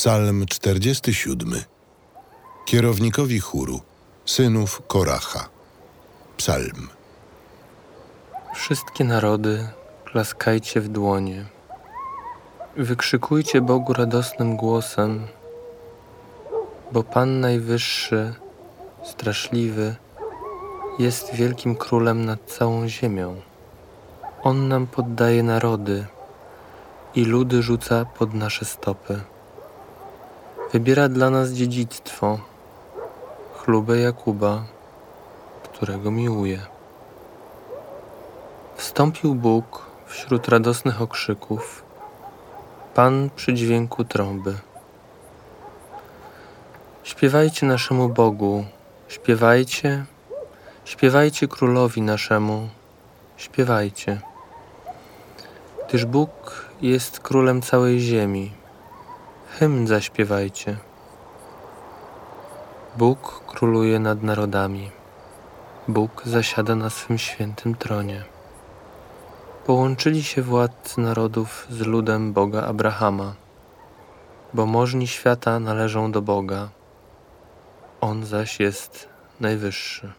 Psalm 47. Kierownikowi chóru, synów Koracha. Psalm. Wszystkie narody, klaskajcie w dłonie. Wykrzykujcie Bogu radosnym głosem, bo Pan Najwyższy, straszliwy, jest wielkim królem nad całą ziemią. On nam poddaje narody i ludy rzuca pod nasze stopy. Wybiera dla nas dziedzictwo, chlubę Jakuba, którego miłuje. Wstąpił Bóg wśród radosnych okrzyków, Pan przy dźwięku trąby. Śpiewajcie naszemu Bogu, śpiewajcie, śpiewajcie królowi naszemu, śpiewajcie. Gdyż Bóg jest królem całej ziemi. Hymn zaśpiewajcie. Bóg króluje nad narodami. Bóg zasiada na swym świętym tronie. Połączyli się władcy narodów z ludem Boga Abrahama, bo możni świata należą do Boga, On zaś jest najwyższy.